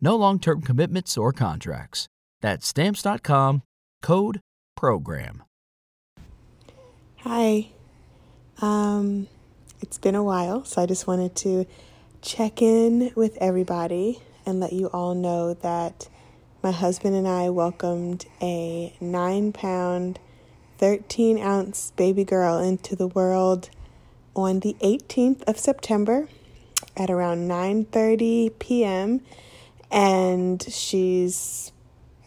No long term commitments or contracts. That's stamps.com code program. Hi. Um, it's been a while, so I just wanted to check in with everybody and let you all know that my husband and I welcomed a nine pound, 13 ounce baby girl into the world on the 18th of September at around 9:30 p.m and she's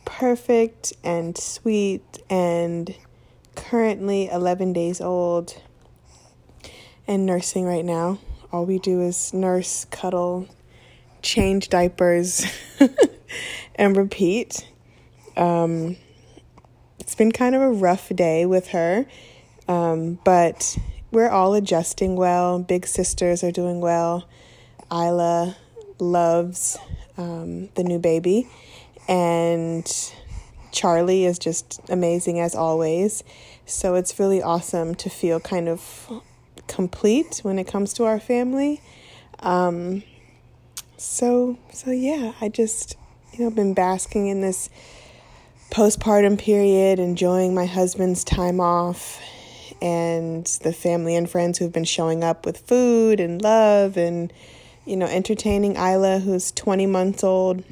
perfect and sweet and currently 11 days old and nursing right now. All we do is nurse, cuddle, change diapers, and repeat. Um, it's been kind of a rough day with her, um, but we're all adjusting well. Big sisters are doing well. Isla loves um, the new baby. And Charlie is just amazing as always. So it's really awesome to feel kind of complete when it comes to our family. Um, so so yeah, I just you know been basking in this postpartum period, enjoying my husband's time off and the family and friends who've been showing up with food and love and you know, entertaining Isla, who's 20 months old.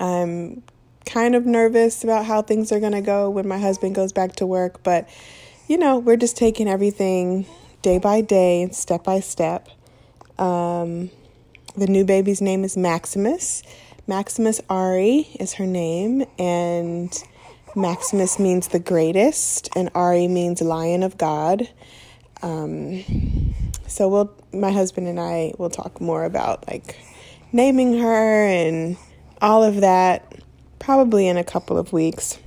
I'm kind of nervous about how things are going to go when my husband goes back to work, but, you know, we're just taking everything day by day, step by step. Um, the new baby's name is Maximus. Maximus Ari is her name, and Maximus means the greatest, and Ari means lion of God. Um, so we'll my husband and I will talk more about like naming her and all of that probably in a couple of weeks.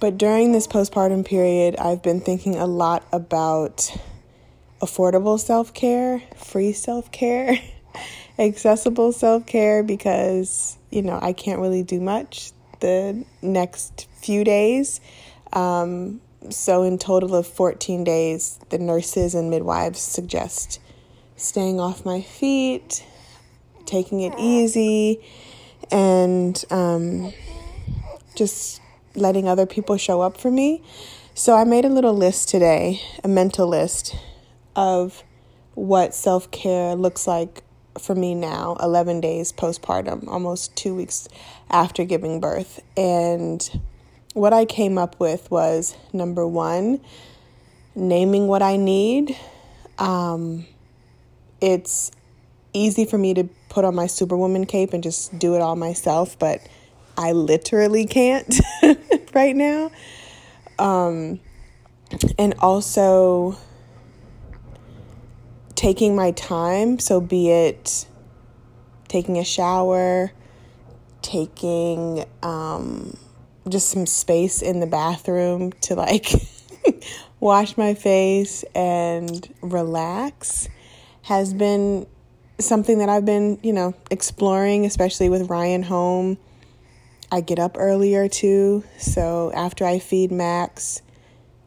But during this postpartum period, I've been thinking a lot about affordable self care, free self care, accessible self care because, you know, I can't really do much the next few days. Um, so, in total of 14 days, the nurses and midwives suggest staying off my feet, taking it easy, and um, just letting other people show up for me. So, I made a little list today, a mental list of what self care looks like for me now, 11 days postpartum, almost two weeks after giving birth. And what I came up with was number one, naming what I need. Um, it's easy for me to put on my Superwoman cape and just do it all myself, but I literally can't right now. Um, and also taking my time, so be it taking a shower, taking um, just some space in the bathroom to like wash my face and relax has been something that I've been, you know, exploring, especially with Ryan home. I get up earlier too. So after I feed Max,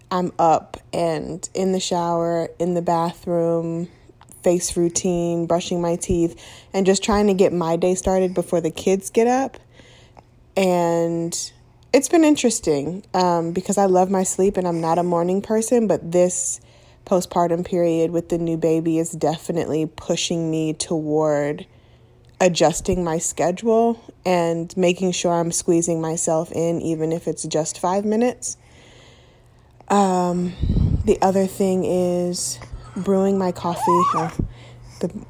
I'm up and in the shower, in the bathroom, face routine, brushing my teeth, and just trying to get my day started before the kids get up. And it's been interesting um, because I love my sleep and I'm not a morning person, but this postpartum period with the new baby is definitely pushing me toward adjusting my schedule and making sure I'm squeezing myself in, even if it's just five minutes. Um, the other thing is brewing my coffee. Oh, the,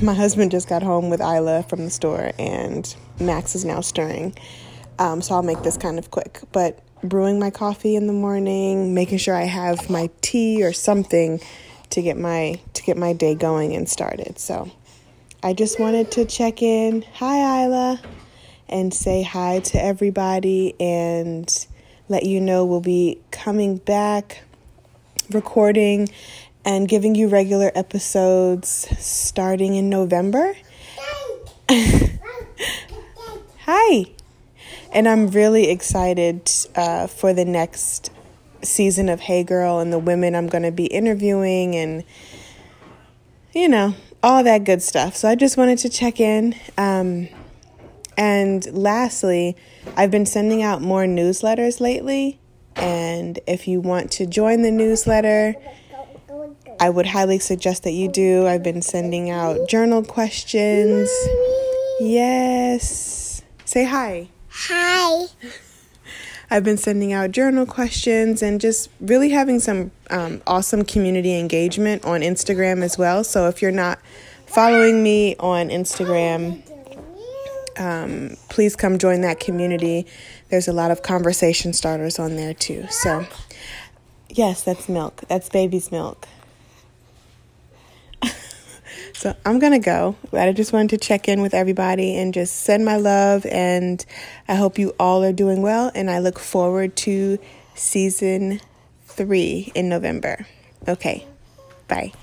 my husband just got home with Isla from the store, and Max is now stirring. Um, so I'll make this kind of quick. But brewing my coffee in the morning, making sure I have my tea or something to get my to get my day going and started. So I just wanted to check in. Hi Isla and say hi to everybody and let you know we'll be coming back recording and giving you regular episodes starting in November. Hi. And I'm really excited uh, for the next season of Hey Girl and the women I'm going to be interviewing and, you know, all that good stuff. So I just wanted to check in. Um, and lastly, I've been sending out more newsletters lately. And if you want to join the newsletter, I would highly suggest that you do. I've been sending out journal questions. Yes. Say hi. Hi. I've been sending out journal questions and just really having some um, awesome community engagement on Instagram as well. So if you're not following me on Instagram, um, please come join that community. There's a lot of conversation starters on there too. So, yes, that's milk. That's baby's milk. So, I'm going to go. I just wanted to check in with everybody and just send my love. And I hope you all are doing well. And I look forward to season three in November. Okay, bye.